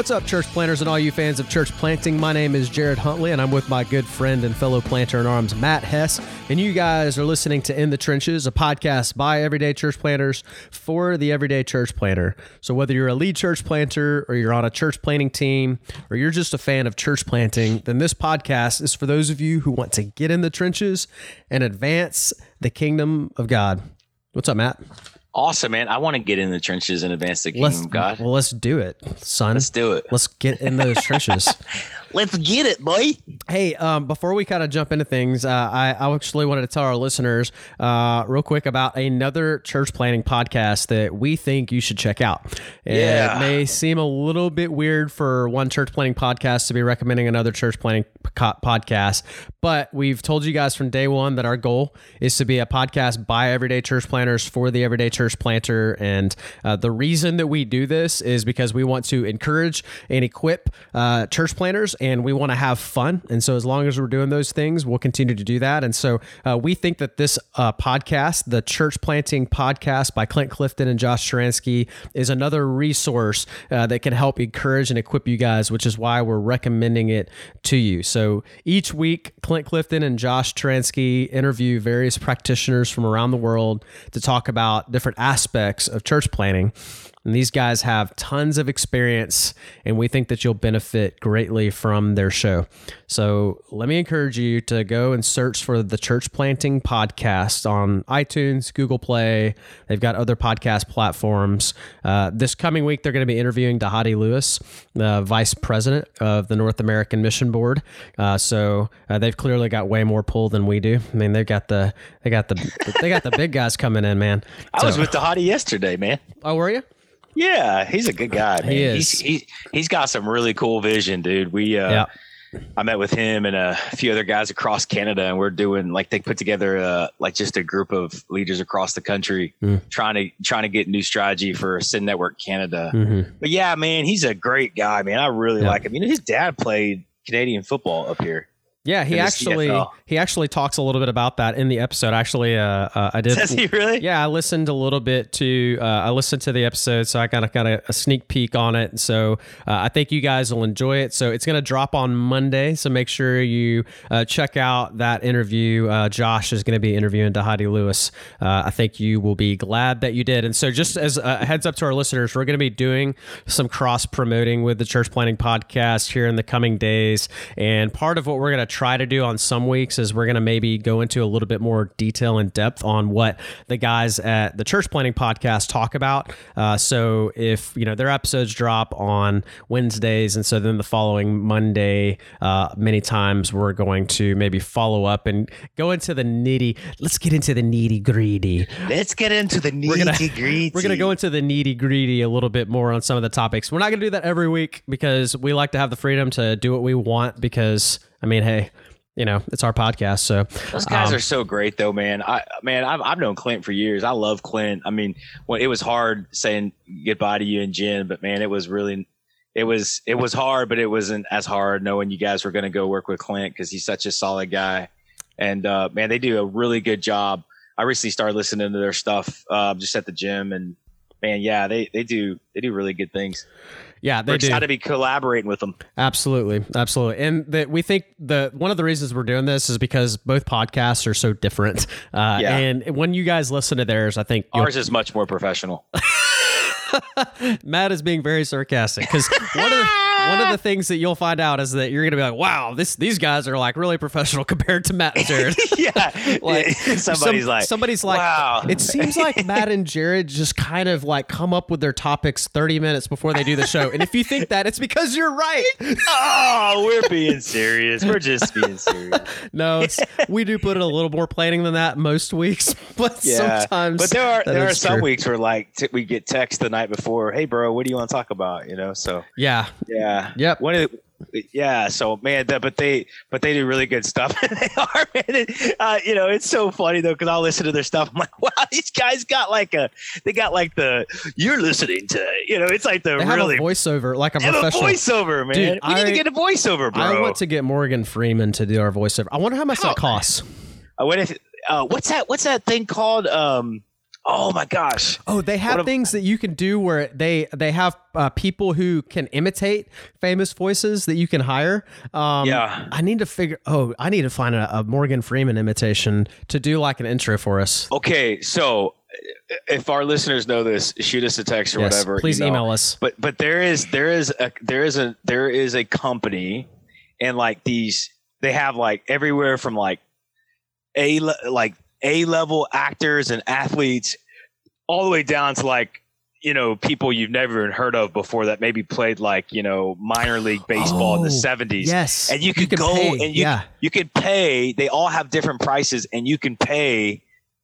What's up, church planters and all you fans of church planting? My name is Jared Huntley, and I'm with my good friend and fellow planter in arms, Matt Hess. And you guys are listening to In the Trenches, a podcast by everyday church planters for the everyday church planter. So, whether you're a lead church planter, or you're on a church planting team, or you're just a fan of church planting, then this podcast is for those of you who want to get in the trenches and advance the kingdom of God. What's up, Matt? Awesome, man. I want to get in the trenches and advance the kingdom Let's of God. Well, let's do it, son. Let's do it. Let's get in those trenches. Let's get it, boy. Hey, um, before we kind of jump into things, uh, I, I actually wanted to tell our listeners uh, real quick about another church planting podcast that we think you should check out. Yeah. It may seem a little bit weird for one church planting podcast to be recommending another church planting po- podcast, but we've told you guys from day one that our goal is to be a podcast by everyday church planters for the everyday church planter. And uh, the reason that we do this is because we want to encourage and equip uh, church planters and we want to have fun. And so, as long as we're doing those things, we'll continue to do that. And so, uh, we think that this uh, podcast, the Church Planting Podcast by Clint Clifton and Josh Sharansky, is another resource uh, that can help encourage and equip you guys, which is why we're recommending it to you. So, each week, Clint Clifton and Josh Sharansky interview various practitioners from around the world to talk about different aspects of church planting. And these guys have tons of experience, and we think that you'll benefit greatly from their show. So let me encourage you to go and search for the Church Planting Podcast on iTunes, Google Play. They've got other podcast platforms. Uh, this coming week, they're going to be interviewing Dhati Lewis, the vice president of the North American Mission Board. Uh, so uh, they've clearly got way more pull than we do. I mean, they've got the they got the they got the big guys coming in, man. I was with Dhati yesterday, man. Oh, were you? Yeah, he's a good guy. Man. He is. He's, he, he's got some really cool vision, dude. We uh, Yeah. I met with him and a few other guys across Canada, and we're doing like they put together uh, like just a group of leaders across the country Mm. trying to trying to get new strategy for Send Network Canada. Mm-hmm. But yeah, man, he's a great guy, man. I really Yeah. like him. You know, his dad played Canadian football up here. Yeah, he actually CFL. he actually talks a little bit about that in the episode. Actually, uh, uh, I did. Does he really? Yeah, I listened a little bit to. Uh, I listened to the episode, so I kind of got a, sneak peek on it. So uh, I think you guys will enjoy it. So it's going to drop on Monday. So make sure you uh, check out that interview. Uh, Josh is going to be interviewing Dhati Lewis. Uh, I think you will be glad that you did. And so just as a heads up to our listeners, we're going to be doing some cross promoting with the Church Planting Podcast here in the coming days. And part of what we're going to try to do on some weeks is we're going to maybe go into a little bit more detail and depth on what the guys at the Church Planting Podcast talk about. Uh, so if you know their episodes drop on Wednesdays, and so then the following Monday, uh, many times we're going to maybe follow up and go into the nitty. Let's get into the nitty gritty. Let's get into the nitty gritty. We're going to go into the nitty gritty a little bit more on some of the topics. We're not going to do that every week because we like to have the freedom to do what we want. Because I mean, hey, you know, it's our podcast, so Those guys um, are so great, though, man. I man, I've, I've known Clint for years. I love Clint. I mean, when it was hard saying goodbye to you and Jen, but man, it was really, it was it was hard, but it wasn't as hard knowing you guys were going to go work with Clint because he's such a solid guy. And uh, man, they do a really good job. I recently started listening to their stuff uh, just at the gym, and man, yeah, they they do they do really good things. Yeah, they We're do. excited to be collaborating with them. Absolutely, absolutely, and that we think the one of the reasons we're doing this is because both podcasts are so different. Uh, Yeah. and when you guys listen to theirs, I think Ours is much more professional. Matt is being very sarcastic because one of the, one of the things that you'll find out is that you're going to be like, "Wow, this these guys are like really professional compared to Matt and Jared." yeah, Like, somebody's some- like, somebody's like, wow. It seems like Matt and Jared just kind of like come up with their topics 30 minutes before they do the show. And if you think that, it's because you're right. oh, we're being serious. We're just being serious. No, it's, we do put in a little more planning than that most weeks, but Yeah, sometimes. but there are there are some true. weeks where like t- we get text the night before. Hey, bro, what do you want to talk about? You know, so Yeah. yeah, Yep. One of the, yeah, so man, the, but they but they do really good stuff. they are, man. It- uh, you know, it's so funny though because I'll listen to their stuff. I'm like, wow, these guys got like a they got like the you're listening to. You know, it's like the They have really a voiceover, like a they have a voiceover, man. Dude, we need I- to get a voiceover, bro. I want to get Morgan Freeman to do our voiceover. I wonder how much How? that costs. Uh, what if? Uh, what's that? What's that thing called? Um, Oh my gosh. Oh, they have What things that you can do where they they have uh, people who can imitate famous voices that you can hire. Um, Yeah. I need to figure. Oh, I need to find a, a Morgan Freeman imitation to do like an intro for us. Okay, so uh, if our listeners know this, shoot us a text or yes, whatever. you please know. email us. But but there is there is a there is a there is a company, and like these they have like everywhere from like a like a level actors and athletes, all the way down to like you know people you've never even heard of before that maybe played like you know minor league baseball in Oh, the seventies. Yes, and you can go pay. and you yeah. you can pay. They all have different prices, and you can pay,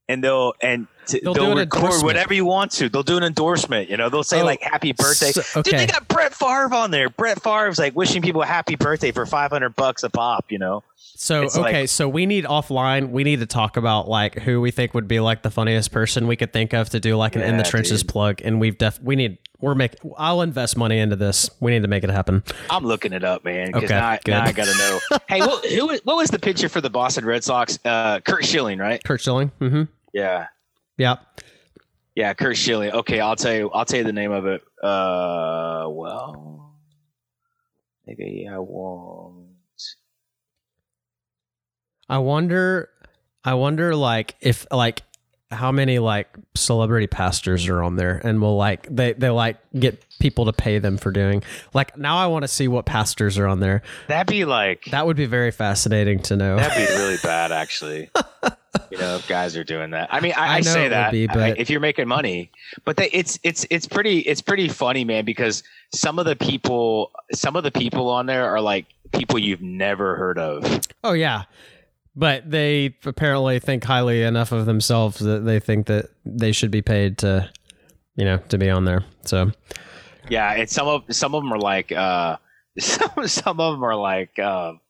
and they'll and They'll they'll, record whatever you want to. They'll do an endorsement. You know, they'll say Oh, like "Happy Birthday." so- Dude, they got Brett Favre on there. Brett Favre's like wishing people a happy birthday for five hundred bucks a pop. You know, So It's like- okay, so we need offline. We need to talk about like who we think would be like the funniest person we could think of to do like an in the trenches dude. plug. And we've def we need we're making. I'll invest money into this. We need to make it happen. I'm looking it up, man, because Okay, now, I- good. now I got to know. hey, what, who was- what was the pitcher for the Boston Red Sox? Uh, Curt Schilling, right? Curt Schilling. Mm-hmm. Yeah, Yeah. yeah, Curt Schilling. Okay, I'll tell you. I'll tell you the name of it. Uh, well, maybe I won't. I wonder. I wonder, like, if like how many like celebrity pastors are on there, and will like they they like get people to pay them for doing. Like now, I want to see what pastors are on there. That'd be like That would be very fascinating to know. That'd be really bad, actually. you know, if guys are doing that. I mean, I, I I, say that be, I- if you're making money, but they, it's it's it's pretty it's pretty funny, man. Because some of the people, some of the people on there are like people you've never heard of. Oh yeah. But they apparently think highly enough of themselves that they think that they should be paid to you know, to be on there. So Yeah, and some of some of them are like, uh, some some of them are like, um,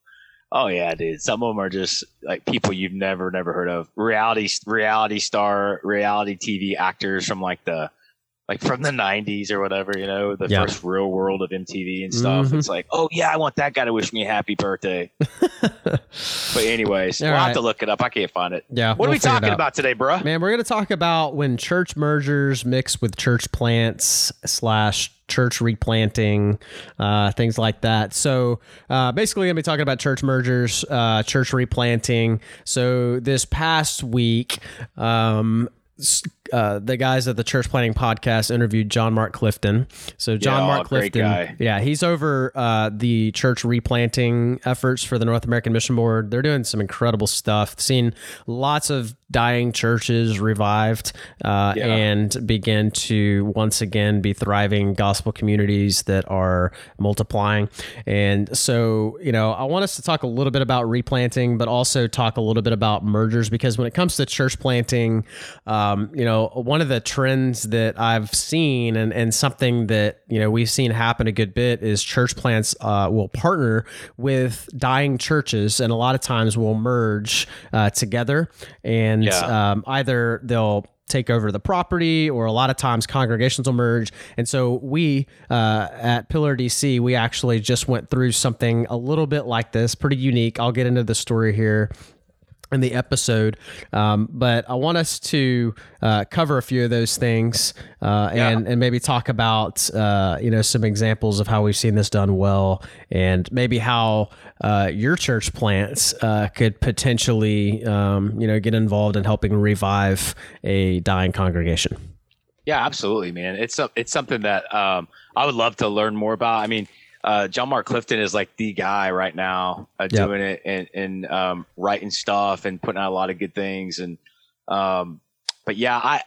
oh yeah, dude. Some of them are just like people you've never never heard of. Reality reality star, reality TV actors from like the like from the '90s or whatever. You know, the Yeah. first real world of MTV and stuff. Mhm. It's like, oh yeah, I want that guy to wish me a happy birthday. But anyways, All we'll right. have to look it up. I can't find it. yeah. What are we'll we talking about today, bruh? Man, we're going to talk about when church mergers mix with church plants slash church replanting, uh, things like that. So uh, basically, going to be talking about church mergers, uh, church replanting. So this past week, um, uh, the guys at the Church Planting Podcast interviewed John Mark Clifton. So John Yeah, Mark Clifton, guy. yeah, he's over uh, the church replanting efforts for the North American Mission Board. They're doing some incredible stuff. Seen lots of dying churches revived uh, Yeah. and begin to once again be thriving gospel communities that are multiplying. And so, you know, I want us to talk a little bit about replanting, but also talk a little bit about mergers because when it comes to church planting, um, you know, one of the trends that I've seen and, and something that, you know, we've seen happen a good bit is church plants uh, will partner with dying churches and a lot of times will merge uh, together. And Yeah. um, either they'll take over the property or a lot of times congregations will merge. And so we uh, at pillar dc we actually just went through something a little bit like this pretty unique. I'll get into the story here in the episode um, but i want us to uh, cover a few of those things uh, and, and maybe talk about uh, you know some examples of how we've seen this done well and maybe how uh, your church plants uh, could potentially um, you know get involved in helping revive a dying congregation Yeah, absolutely, man. It's it's something that um, I would love to learn more about. I mean, uh, John Mark Clifton is like the guy right now uh, Yep. doing it and, and um, writing stuff and putting out a lot of good things. And um, but yeah, I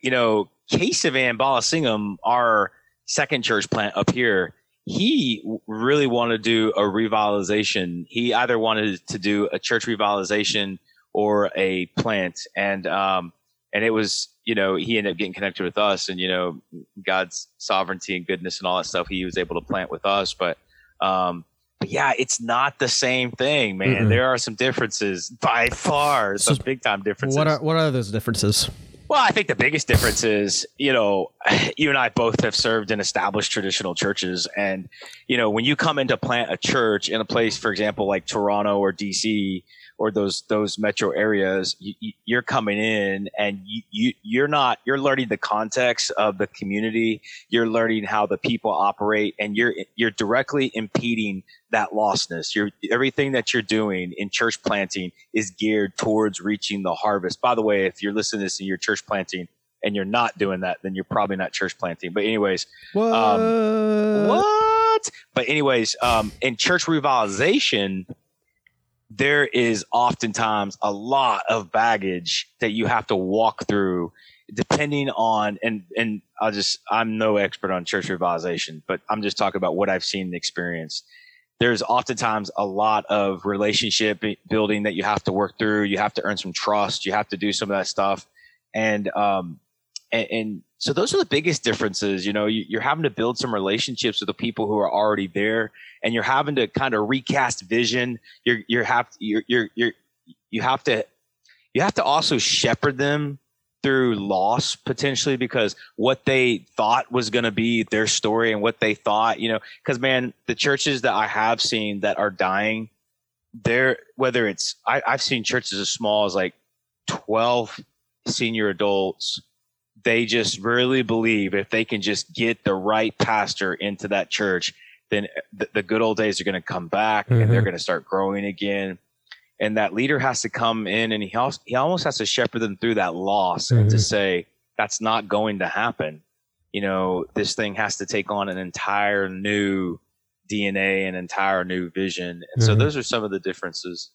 you know Case Van Balasingham, our second church plant up here, he really wanted to do a revitalization. He either wanted to do a church revitalization or a plant, and um, and it was you know he ended up getting connected with us and you know god's sovereignty and goodness and all that stuff he was able to plant with us. But um but yeah it's not the same thing man. Mm-mm. there are some differences by far some So big time differences. what are what are those differences? Well i think the biggest difference is you know you and i both have served in established traditional churches. And you know when you come in to plant a church in a place for example like toronto or dc or those those metro areas, you, you're coming in and you, you you're not you're learning the context of the community. You're learning how the people operate, and you're you're directly impeding that lostness. You're everything that you're doing in church planting is geared towards reaching the harvest. By the way, if you're listening to this and you're church planting and you're not doing that, then you're probably not church planting. But anyways, what? Um, what? But anyways, um, in church revitalization, there is oftentimes a lot of baggage that you have to walk through depending on and and I'll just I'm no expert on church revitalization, but I'm just talking about what I've seen and experienced. There's oftentimes a lot of relationship building that you have to work through. You have to earn some trust. You have to do some of that stuff, and um, and, and so those are the biggest differences. You know, you, are having to build some relationships with the people who are already there, and you're having to kind of recast vision. You're you're have you're you're, you're you have to you have to also shepherd them through loss potentially because what they thought was going to be their story and what they thought, you know, because man, the churches that I have seen that are dying, they're whether it's I, I've seen churches as small as like twelve senior adults they just really believe if they can just get the right pastor into that church, then the, the good old days are going to come back mm-hmm. and they're mm-hmm. going to start growing again. And that leader has to come in and he, also, he almost has to shepherd them through that loss mm-hmm. and to mm-hmm. say, that's not going to happen. You know, this thing has to take on an entire new DNA, an entire new vision. And mm-hmm. so those are some of the differences.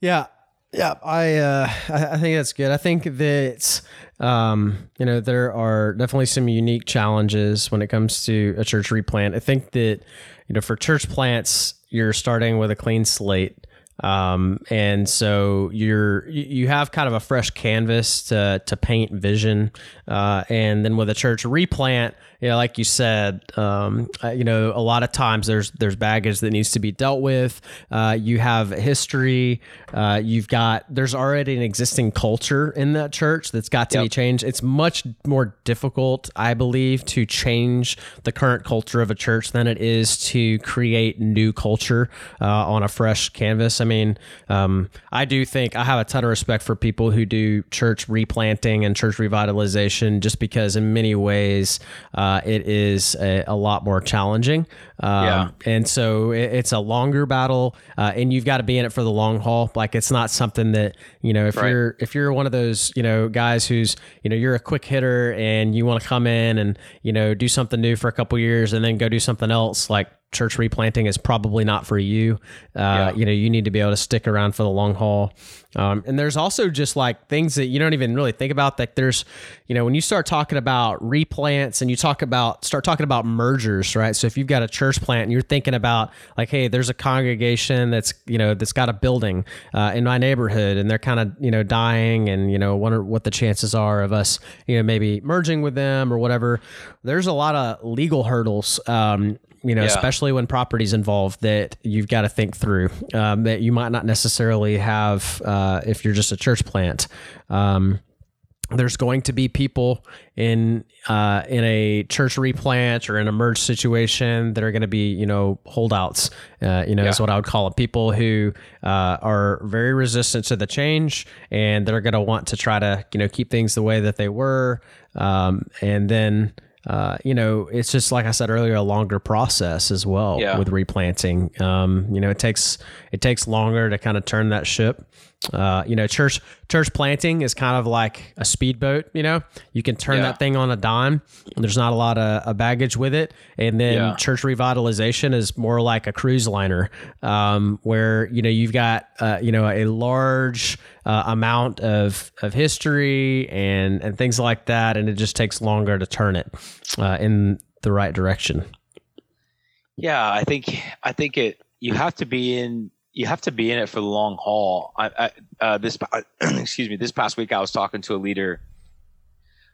Yeah. Yeah, I uh, I think that's good. I think that um, you know there are definitely some unique challenges when it comes to a church replant. I think that you know for church plants, you're starting with a clean slate. Um, and so you're you have kind of a fresh canvas to to paint vision, uh, and then with a church replant, you know, like you said, um, uh, you know, a lot of times there's there's baggage that needs to be dealt with. Uh, you have history. Uh, you've got there's already an existing culture in that church that's got to yep. be changed. It's much more difficult, I believe, to change the current culture of a church than it is to create new culture uh, on a fresh canvas. I mean, um, I do think I have a ton of respect for people who do church replanting and church revitalization, just because in many ways. Uh, uh, it is a, a, lot more challenging. Um, yeah. And so it, it's a longer battle, uh, and you've got to be in it for the long haul. Like it's not something that you know if right. you're if you're one of those you know guys who's you know you're a quick hitter and you want to come in and you know do something new for a couple years and then go do something else. Like church replanting is probably not for you. Uh, yeah. You know, you need to be able to stick around for the long haul. Um, and there's also just like things that you don't even really think about. That there's, you know, when you start talking about replants and you talk about start talking about mergers, right? So if you've got a church plant and you're thinking about like, hey, there's a congregation that's you know that's got a building uh, in my neighborhood and they're kind of you know dying and you know wonder what the chances are of us you know maybe merging with them or whatever. There's a lot of legal hurdles um, you know, yeah. especially when property's involved that you've got to think through um, that you might not necessarily have uh, if you're just a church plant. Um, there's going to be people in uh, in a church replant or in a merge situation that are going to be you know holdouts. Uh, you know yeah. is what I would call it. People who uh, are very resistant to the change and they're going to want to try to you know keep things the way that they were, um, and then uh, you know, it's just like I said earlier, a longer process as well yeah. with replanting. Um, you know, it takes it takes longer to kind of turn that ship. Uh, you know, church church planting is kind of like a speedboat. You know, you can turn yeah. that thing on a dime. There's not a lot of, baggage with it, and then yeah. church revitalization is more like a cruise liner, um, where you know you've got uh, you know a large uh, amount of of history and and things like that, and it just takes longer to turn it uh, in the right direction. Yeah, I think I think it. You have to be in you have to be in it for the long haul. I, I uh, this excuse me, this past week I was talking to a leader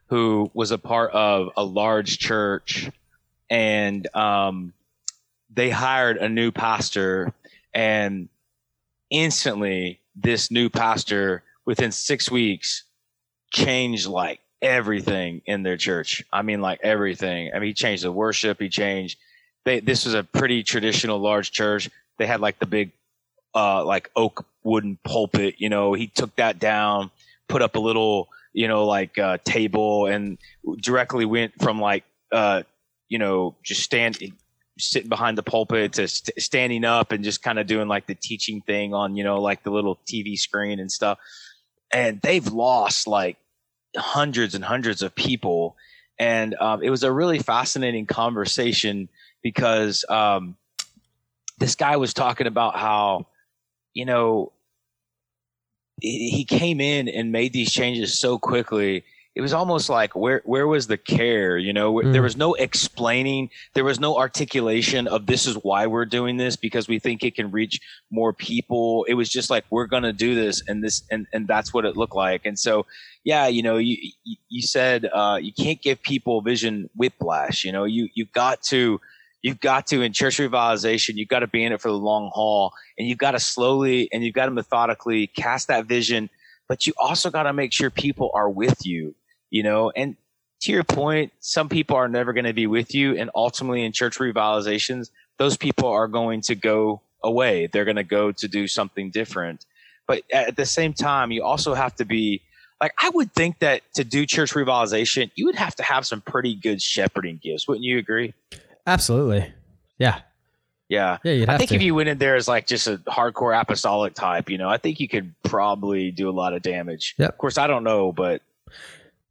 who was a part of a large church, and um, they hired a new pastor, and instantly this new pastor within six weeks changed like everything in their church. I mean, like everything. I mean, he changed the worship. He changed. They, this was a pretty traditional large church. They had like the big uh, like oak wooden pulpit. You know, he took that down, put up a little, you know, like uh, table, and directly went from like, uh, you know, just standing, sitting behind the pulpit to st- standing up and just kind of doing like the teaching thing on, you know, like the little TV screen and stuff. And they've lost like hundreds and hundreds of people. And um, it was a really fascinating conversation because um, this guy was talking about how, you know, he came in and made these changes so quickly. It was almost like where where was the care? You know mm. there was no explaining. There was no articulation of this is why we're doing this because we think it can reach more people. It was just like we're going to do this and this and and that's what it looked like. And so yeah you know you you said uh, you can't give people vision whiplash you know? You you've got to you've got to in church revitalization you've got to be in it for the long haul and you've got to slowly and you've got to methodically cast that vision but you also got to make sure people are with you you know, and to your point, some people are never going to be with you. And ultimately in church revitalizations, those people are going to go away. They're going to go to do something different. But at the same time, you also have to be like, I would think that to do church revitalization, you would have to have some pretty good shepherding gifts. Wouldn't you agree? Absolutely. Yeah. Yeah. Yeah. I think to. if you went in there as like just a hardcore apostolic type, you know, I think you could probably do a lot of damage. Yep. Of course, I don't know, but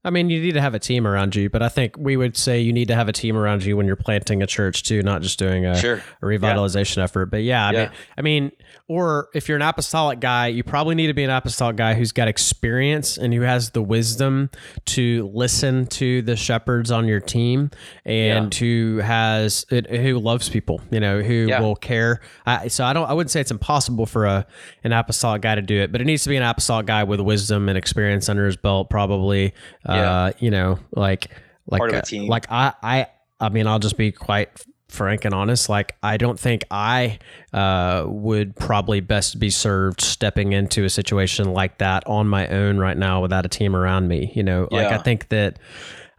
I mean, you need to have a team around you, but I think we would say you need to have a team around you when you're planting a church too, not just doing a, sure. a revitalization yeah. effort. But yeah, I yeah. mean, I mean, or if you're an apostolic guy, you probably need to be an apostolic guy who's got experience and who has the wisdom to listen to the shepherds on your team and yeah. who has who loves people, you know, who will care. I, so I don't, I wouldn't say it's impossible for a an apostolic guy to do it, but it needs to be an apostolic guy with wisdom and experience under his belt, probably yeah. Uh, you know, like like uh, like I I I mean, I'll just be quite frank and honest. Like I don't think I uh, would probably best be served stepping into a situation like that on my own right now without a team around me. You know, like. I think that.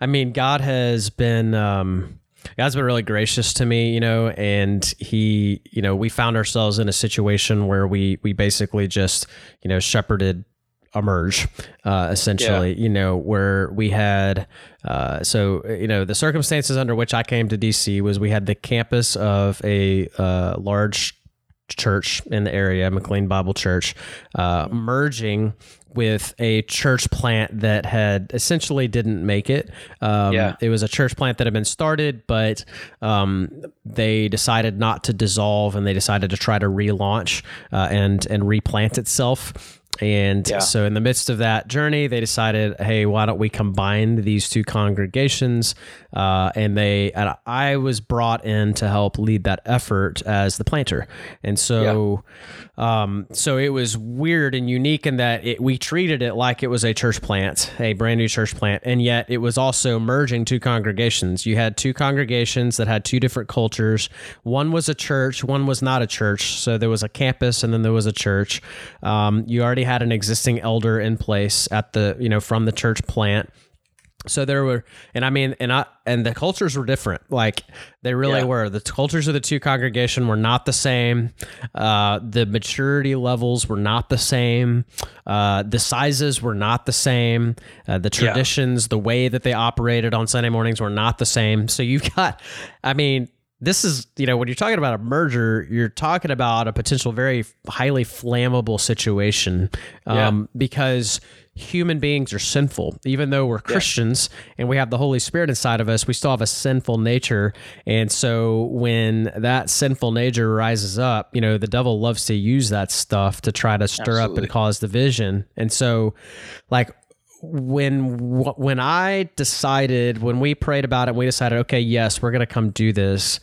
I mean, God has been. Um, God's been really gracious to me, you know, and he, you know, we found ourselves in a situation where we we basically just, you know, shepherded emerge uh, essentially yeah. you know where we had uh, so you know the circumstances under which i came to dc was we had the campus of a uh, large church in the area mclean bible church uh, merging with a church plant that had essentially didn't make it. Um, yeah. It was a church plant that had been started, but um, they decided not to dissolve and they decided to try to relaunch uh, and and replant itself. And yeah. so, in the midst of that journey, they decided, hey, why don't we combine these two congregations? Uh, and they, and I was brought in to help lead that effort as the planter. And so, yeah. um, so it was weird and unique in that it, we treated it like it was a church plant, a brand new church plant, and yet it was also merging two congregations. You had two congregations that had two different cultures. One was a church, one was not a church. So there was a campus, and then there was a church. Um, you already had an existing elder in place at the you know from the church plant. So there were and i mean and i and the cultures were different. Like they really yeah. were. The cultures of the two congregation were not the same. Uh, the maturity levels were not the same. Uh, the sizes were not the same. Uh, the traditions yeah. the way that they operated on sunday mornings were not the same. So you've got i mean this is you know when you're talking about a merger you're talking about a potential very highly flammable situation um, yeah. because human beings are sinful even though we're christians yeah. and we have the holy spirit inside of us we still have a sinful nature and so when that sinful nature rises up you know the devil loves to use that stuff to try to stir Absolutely. up and cause division and so like when when I decided when we prayed about it, we decided, okay, yes, we're going to come do this.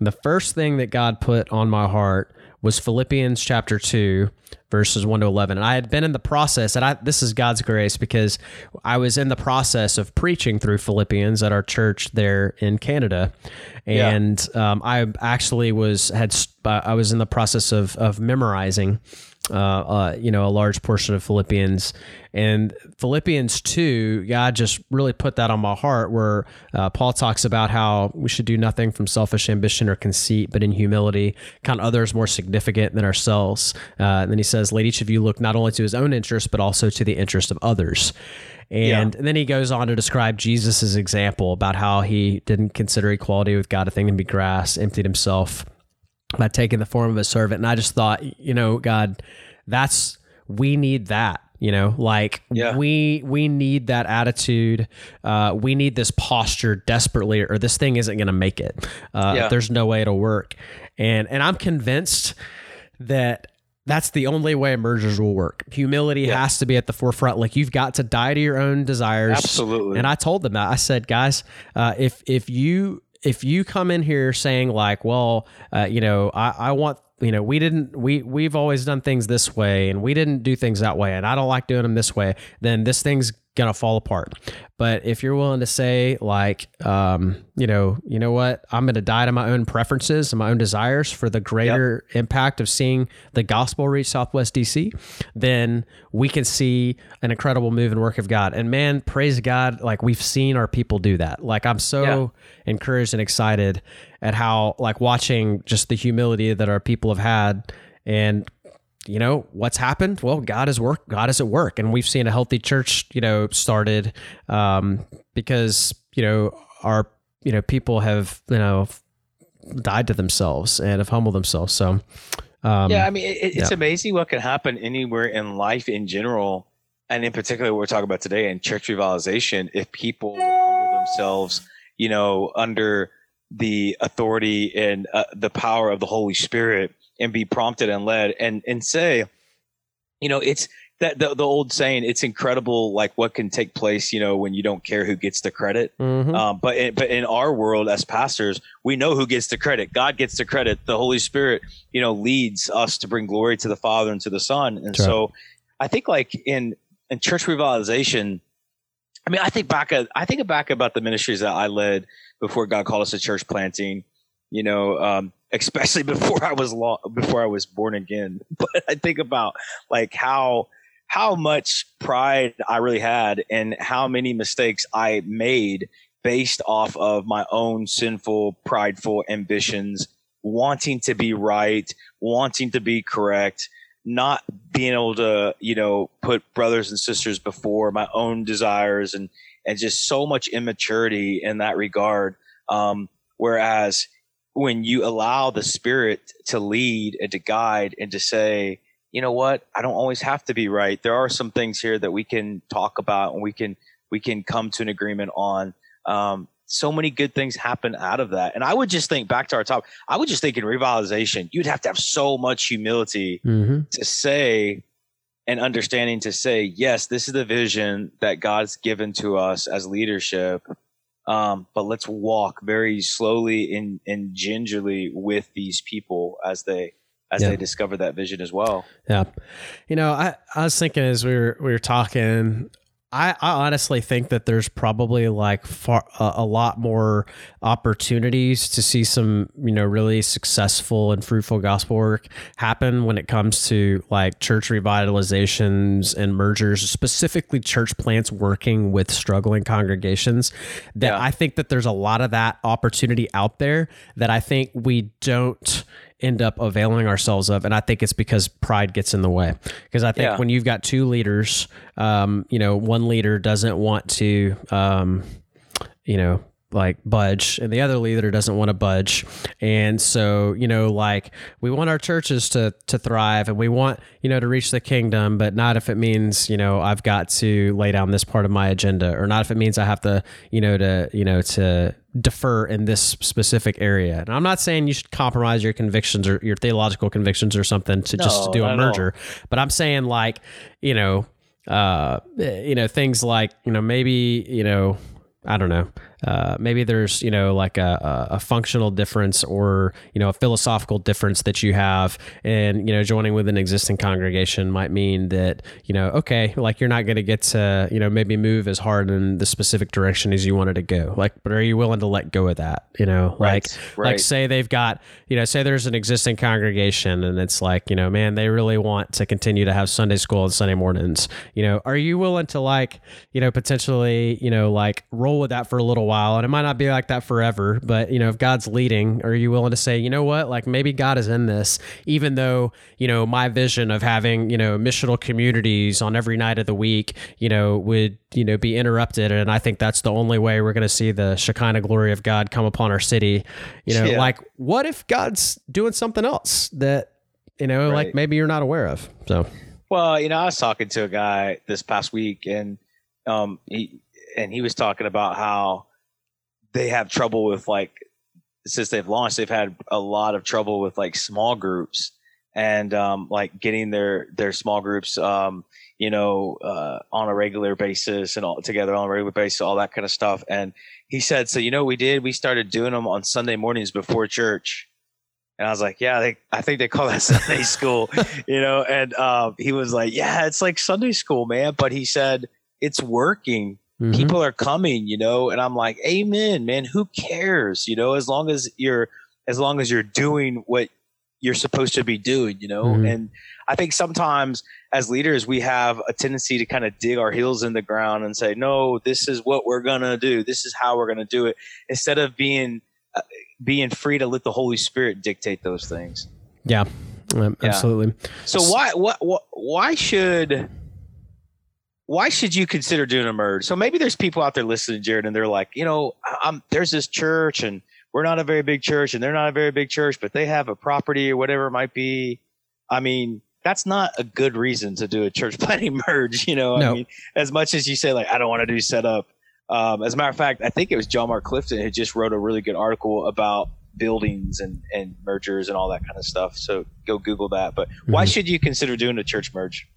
The first thing that God put on my heart was Philippians chapter two, verses one to eleven. And I had been in the process, and I this is God's grace because I was in the process of preaching through Philippians at our church there in Canada, and yeah. um, I actually was had I was in the process of of memorizing uh, uh, you know, a large portion of Philippians. And Philippians 2, God just really put that on my heart where uh, Paul talks about how we should do nothing from selfish ambition or conceit, but in humility, count others more significant than ourselves. Uh, and then he says, Let each of you look not only to his own interest, but also to the interest of others. And, yeah. and then he goes on to describe Jesus' example about how he didn't consider equality with God a thing to be grasped, emptied himself by taking the form of a servant. And I just thought, you know, God, that's we need that you know like yeah. we we need that attitude uh, we need this posture desperately or this thing isn't going to make it uh, yeah. there's no way it'll work and and i'm convinced that that's the only way mergers will work. Humility yeah. has to be at the forefront. Like you've got to die to your own desires. Absolutely. And I told them that. I said, guys, uh, if if you if you come in here saying like, well, uh, you know, I, I want you know we didn't we we've always done things this way and we didn't do things that way and i don't like doing them this way then this thing's gonna fall apart but if you're willing to say like um, you know you know what i'm gonna die to my own preferences and my own desires for the greater yep. impact of seeing the gospel reach southwest dc then we can see an incredible move and work of god and man praise god like we've seen our people do that like i'm so yeah. encouraged and excited at how like watching just the humility that our people have had and you know what's happened? Well god is work god is at work. And we've seen a healthy church you know started um, because you know our you know people have you know died to themselves and have humbled themselves. So um, yeah i mean it, it's yeah. amazing what can happen anywhere in life in general. And in particular what we're talking about today in church revitalization if people would humble themselves you know under the authority and uh, the power of the holy spirit and be prompted and led and and say you know it's that the, the old saying it's incredible like what can take place you know when you don't care who gets the credit mm-hmm. um, but in, but in our world as pastors we know who gets the credit god gets the credit the holy spirit you know leads us to bring glory to the father and to the son and That's so right. i think like in in church revitalization i mean i think back i think back about the ministries that i led before god called us to church planting you know um, especially before I was before I was born again. But I think about like how how much pride I really had and how many mistakes I made based off of my own sinful, prideful ambitions, wanting to be right, wanting to be correct, not being able to, you know, put brothers and sisters before my own desires and and just so much immaturity in that regard. Um, whereas when you allow the spirit to lead and to guide and to say, you know what, I don't always have to be right. There are some things here that we can talk about and we can we can come to an agreement on. Um, so many good things happen out of that. And I would just think back to our top, I would just think in revitalization, you'd have to have so much humility mm-hmm. to say and understanding to say, yes, this is the vision that God's given to us as leadership. Um, but let's walk very slowly and, and gingerly with these people as they as yeah. they discover that vision as well. Yeah, you know, I, I was thinking as we were we were talking I, I honestly think that there's probably like far, a, a, lot more opportunities to see some you know really successful and fruitful gospel work happen when it comes to like church revitalizations and mergers specifically church plants working with struggling congregations that yeah. I think that there's a lot of that opportunity out there that I think we don't end up availing ourselves of. And I think it's because pride gets in the way. Because I think yeah. when you've got two leaders, um, you know, one leader doesn't want to, um, you know, like budge and the other leader doesn't want to budge and so you know like we want our churches to to thrive and we want you know to reach the kingdom but not if it means you know I've got to lay down this part of my agenda or not if it means I have to you know to you know to defer in this specific area. And I'm not saying you should compromise your convictions or your theological convictions or something to no, just do a merger but I'm saying like you know uh you know things like you know maybe you know I don't know uh, maybe there's you know like a, a functional difference or you know a philosophical difference that you have, and you know joining with an existing congregation might mean that you know okay, like you're not going to get to you know maybe move as hard in the specific direction as you wanted to go. Like, but are you willing to let go of that? You know, like Right, right. like say they've got you know say there's an existing congregation and it's like you know man they really want to continue to have Sunday school on Sunday mornings. You know, are you willing to like you know potentially you know like roll with that for a little while and it might not be like that forever, but you know if God's leading, are you willing to say you know what like maybe God is in this even though you know my vision of having you know missional communities on every night of the week you know would you know be interrupted and I think that's the only way we're going to see the Shekinah glory of God come upon our city. You know, Yeah. like what if God's doing something else that you know like maybe you're not aware of. So Well, you know, I was talking to a guy this past week, and um, he and he was talking about how they have trouble with like since they've launched, they've had a lot of trouble with like small groups and um, like getting their their small groups, um, you know, uh, on a regular basis and all together on a regular basis, all that kind of stuff. And he said, so you know, what we did we started doing them on Sunday mornings before church. And I was like, yeah, they, I think they call that Sunday school, you know. And um, he was like, yeah, it's like Sunday school, man. But he said it's working. Mhm. People are coming, you know. And I'm like, amen, man. Who cares, you know? As long as you're, as long as you're doing what you're supposed to be doing, you know. Mhm. And I think sometimes as leaders, we have a tendency to kind of dig our heels in the ground and say, no, this is what we're gonna do. This is how we're gonna do it, instead of being uh, being free to let the Holy Spirit dictate those things. yeah. Um, Yeah. Absolutely. So why what, what why should why should you consider doing a merge? So maybe there's people out there listening, Jared, and they're like, you know, I'm there's this church and we're not a very big church and they're not a very big church, but they have a property or whatever it might be. I mean, that's not a good reason to do a church planning merge, you know. No. I mean, as much as you say like I don't want to do setup. Um, as a matter of fact, I think it was John Mark Clifton who just wrote a really good article about buildings and, and mergers and all that kind of stuff. So go Google that. But why Mhm. should you consider doing a church merge?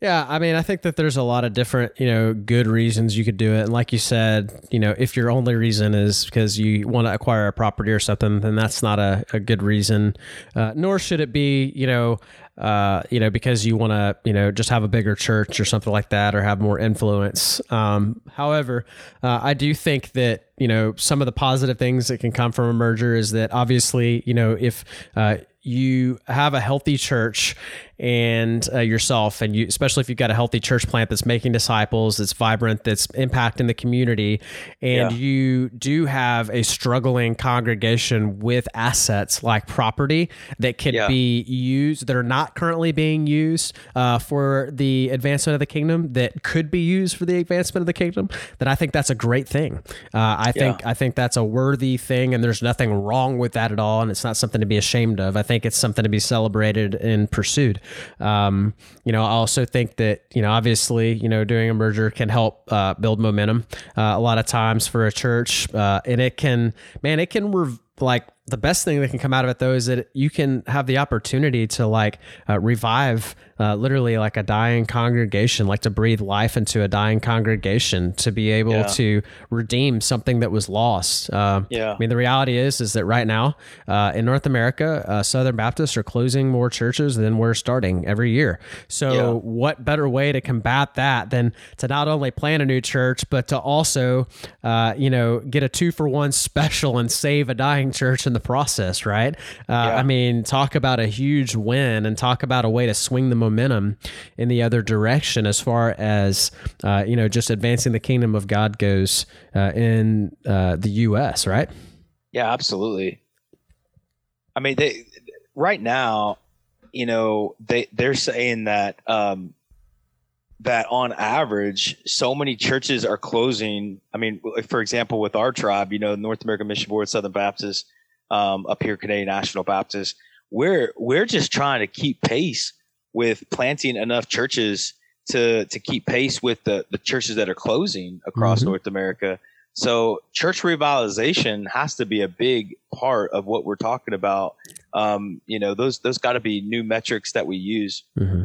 Yeah, I mean, I think that there's a lot of different, you know, good reasons you could do it. And like you said, you know, if your only reason is because you want to acquire a property or something, then that's not a, a good reason. Uh, nor should it be, you know, uh, you know, because you want to, you know, just have a bigger church or something like that, or have more influence. Um, however, uh, I do think that you know some of the positive things that can come from a merger is that obviously, you know, if uh, you have a healthy church and uh, yourself and you especially if you've got a healthy church plant that's making disciples that's vibrant that's impacting the community and Yeah. you do have a struggling congregation with assets like property that can Yeah. be used that are not currently being used uh, for the advancement of the kingdom that could be used for the advancement of the kingdom then i think that's a great thing uh, i think i think that's a worthy thing and there's nothing wrong with that at all and it's not something to be ashamed of i think it's something to be celebrated and pursued um, you know i also think that you know obviously you know doing a merger can help uh, build momentum uh, a lot of times for a church uh, and it can man it can like the best thing that can come out of it though is that you can have the opportunity to like uh, revive uh, literally like a dying congregation like to breathe life into a dying congregation to be able Yeah. to redeem something that was lost um, Yeah. i mean the reality is is that right now uh, in north america uh, southern baptists are closing more churches than we're starting every year so Yeah. what better way to combat that than to not only plan a new church but to also uh, you know get a two for one special and save a dying church in the process right uh, i mean talk about a huge win and talk about a way to swing the momentum in the other direction as far as uh, you know just advancing the kingdom of god goes uh, in uh, the us right Yeah, absolutely. I mean, they right now, you know, they they're saying that um, that on average, so many churches are closing. I mean, for example, with our tribe, you know, North American Mission Board, Southern Baptist, um, up here, Canadian National Baptist, we're we're just trying to keep pace with planting enough churches to to keep pace with the the churches that are closing across Mhm. North America. So church revitalization has to be a big part of what we're talking about um, you know, those those got to be new metrics that we use. Mm-hmm.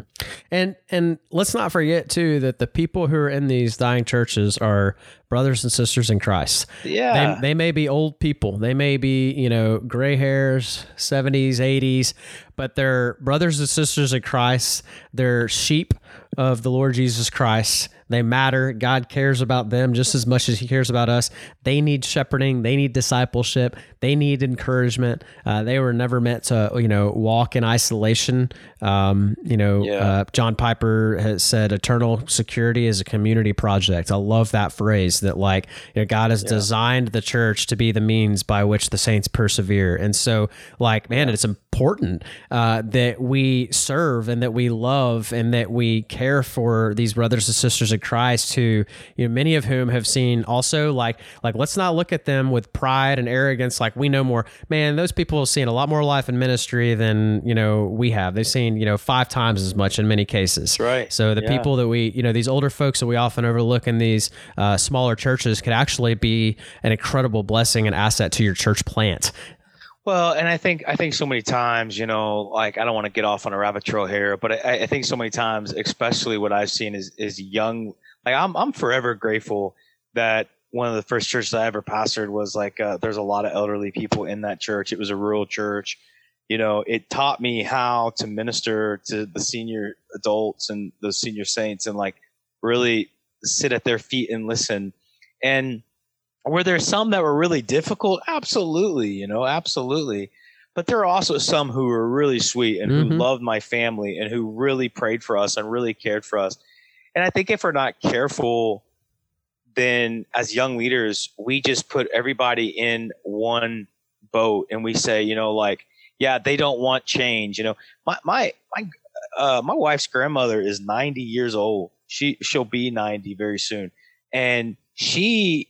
And and let's not forget too that the people who are in these dying churches are brothers and sisters in Christ. Yeah, they, they may be old people, they may be you know gray hairs, seventies, eighties, but they're brothers and sisters in Christ. They're sheep of the Lord Jesus Christ. They matter. God cares about them just as much as He cares about us. They need shepherding. They need discipleship. They need encouragement. Uh, they were never meant to, you know, walk in isolation. Um, you know, yeah. uh, John Piper has said, "Eternal security is a community project." I love that phrase. That like, you know, God has yeah. designed the church to be the means by which the saints persevere. And so, like, man, yeah. it's important uh, that we serve and that we love and that we care for these brothers and sisters in Christ who, you know, many of whom have seen also like like let's not look at them with pride and arrogance like we know more. Man, those people have seen a lot more life in ministry than, you know, we have. They've seen, you know, five times as much in many cases. right. So the yeah. people that we, you know, these older folks that we often overlook in these uh, smaller churches could actually be an incredible blessing and asset to your church plant. Well, and I think I think so many times, you know, like I don't want to get off on a rabbit trail here, but I, I think so many times, especially what I've seen is is young. Like I'm I'm forever grateful that one of the first churches I ever pastored was like uh, there's a lot of elderly people in that church. It was a rural church. You know, it taught me how to minister to the senior adults and the senior saints, and like really sit at their feet and listen. And were there some that were really difficult? Absolutely, you know, absolutely. But there are also some who were really sweet and mm-hmm. who loved my family and who really prayed for us and really cared for us. And I think if we're not careful, then as young leaders, we just put everybody in one boat and we say, you know, like, yeah, they don't want change. You know, my my my uh, my wife's grandmother is 90 years old. She she'll be 90 very soon, and she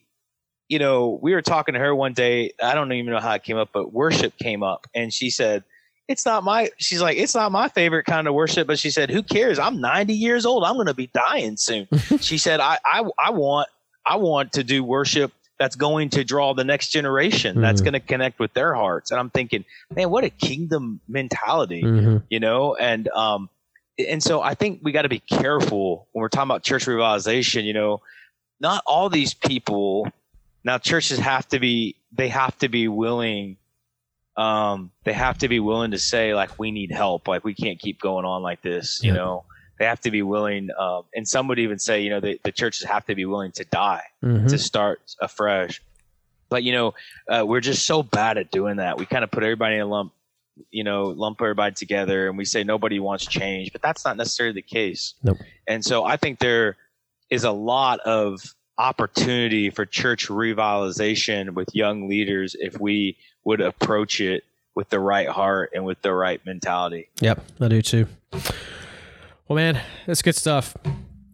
you know, we were talking to her one day. I don't even know how it came up, but worship came up, and she said, "It's not my." She's like, "It's not my favorite kind of worship," but she said, "Who cares? I'm 90 years old. I'm going to be dying soon." she said, I, "I I want I want to do worship." That's going to draw the next generation. Mm-hmm. That's going to connect with their hearts. And I'm thinking, man, what a kingdom mentality, mm-hmm. you know? And um, and so I think we got to be careful when we're talking about church revitalization. You know, not all these people now churches have to be they have to be willing um, they have to be willing to say like we need help like we can't keep going on like this you yeah. know they have to be willing um, and some would even say you know the, the churches have to be willing to die mm-hmm. to start afresh but you know uh, we're just so bad at doing that we kind of put everybody in a lump you know lump everybody together and we say nobody wants change but that's not necessarily the case nope. and so i think there is a lot of opportunity for church revitalization with young leaders if we would approach it with the right heart and with the right mentality. Yep, I do too. Well, man, that's good stuff.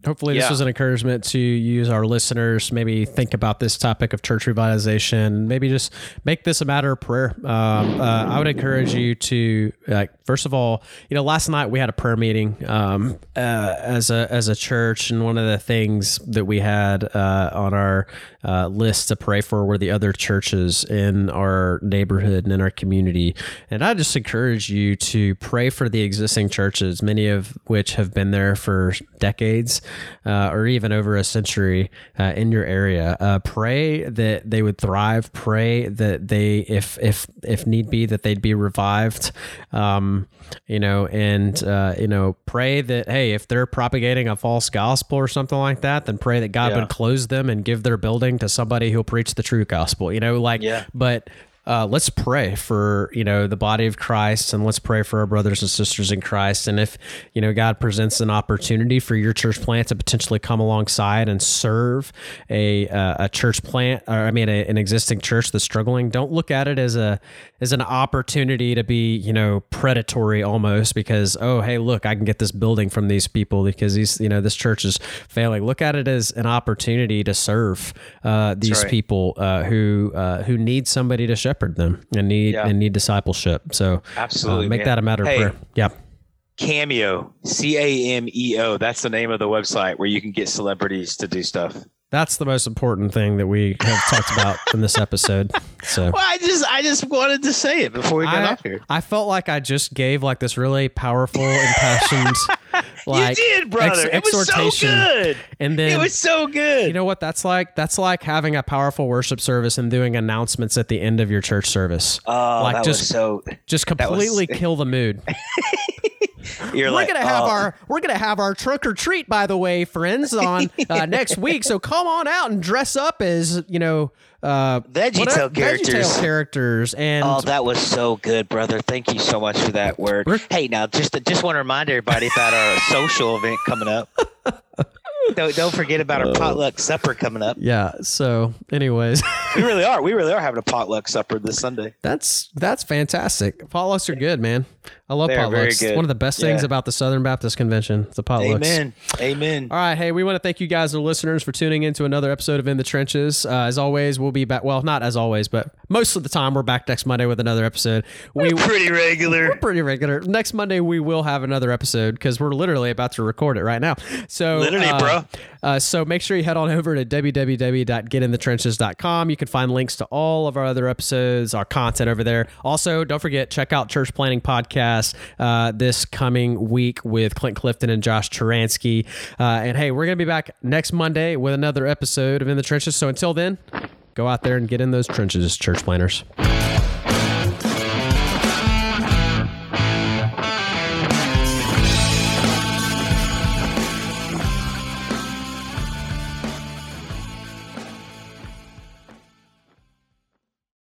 Hopefully, this yeah. was an encouragement to use our listeners. Maybe think about this topic of church revitalization. Maybe just make this a matter of prayer. Um, uh, I would encourage you to, like, first of all, you know, last night we had a prayer meeting um, uh, as a as a church, and one of the things that we had uh, on our uh, list to pray for were the other churches in our neighborhood and in our community. And I just encourage you to pray for the existing churches, many of which have been there for decades uh, or even over a century uh, in your area. Uh, pray that they would thrive. Pray that they, if if if need be, that they'd be revived. Um, you know, and uh, you know, pray that hey, if they're propagating a false gospel or something like that, then pray that God yeah. would close them and give their building to somebody who'll preach the true gospel. You know, like, yeah. but uh, let's pray for you know the body of Christ and let's pray for our brothers and sisters in Christ. And if you know God presents an opportunity for your church plant to potentially come alongside and serve a uh, a church plant, or I mean a, an existing church that's struggling, don't look at it as a as an opportunity to be you know predatory almost because oh hey look I can get this building from these people because these you know this church is failing. Look at it as an opportunity to serve uh, these right. people uh, who uh, who need somebody to show shepherd them and need yeah. and need discipleship. So uh, absolutely uh, make man. that a matter hey, of prayer. Yeah. Cameo, C A M E O. That's the name of the website where you can get celebrities to do stuff. That's the most important thing that we have talked about in this episode. So Well, I just I just wanted to say it before we got I, off here. I felt like I just gave like this really powerful, impassioned, like you did, brother. ex- it was so good. And then It was so good. You know what that's like? That's like having a powerful worship service and doing announcements at the end of your church service. oh, like that just was so. just was- completely kill the mood. You're we're like, gonna have oh, our we're gonna have our trunk or treat, by the way, friends, on uh, next week. So come on out and dress up as you know uh, VeggieTale whatever- characters. VeggieTale characters, and Oh, that was so good, brother. Thank you so much for that word. Hey, now just just want to remind everybody about our social event coming up. don't don't forget about our potluck supper coming up. yeah. So, anyways, We really are. We really are having a potluck supper this Sunday. that's that's fantastic. Potlucks are good, man. I love potlucks. It's one of the best things Yeah. about the Southern Baptist Convention. The potlucks. Amen. Amen. All right. Hey, we want to thank you guys, the listeners, for tuning in to another episode of In the Trenches. Uh, as always, we'll be back. Well, not as always, but most of the time, we're back next Monday with another episode. We're Pretty regular. We're pretty regular. Next Monday, we will have another episode because we're literally about to record it right now. So, Literally, uh, bro. Uh, so make sure you head on over to www.getinthetrenches.com. You can find links to all of our other episodes, our content over there. Also, don't forget check out Church Planting Podcast uh, this coming week with Clint Clifton and Josh Turansky. Uh, and hey, we're gonna be back next Monday with another episode of In the Trenches. So until then, go out there and get in those trenches, church planters.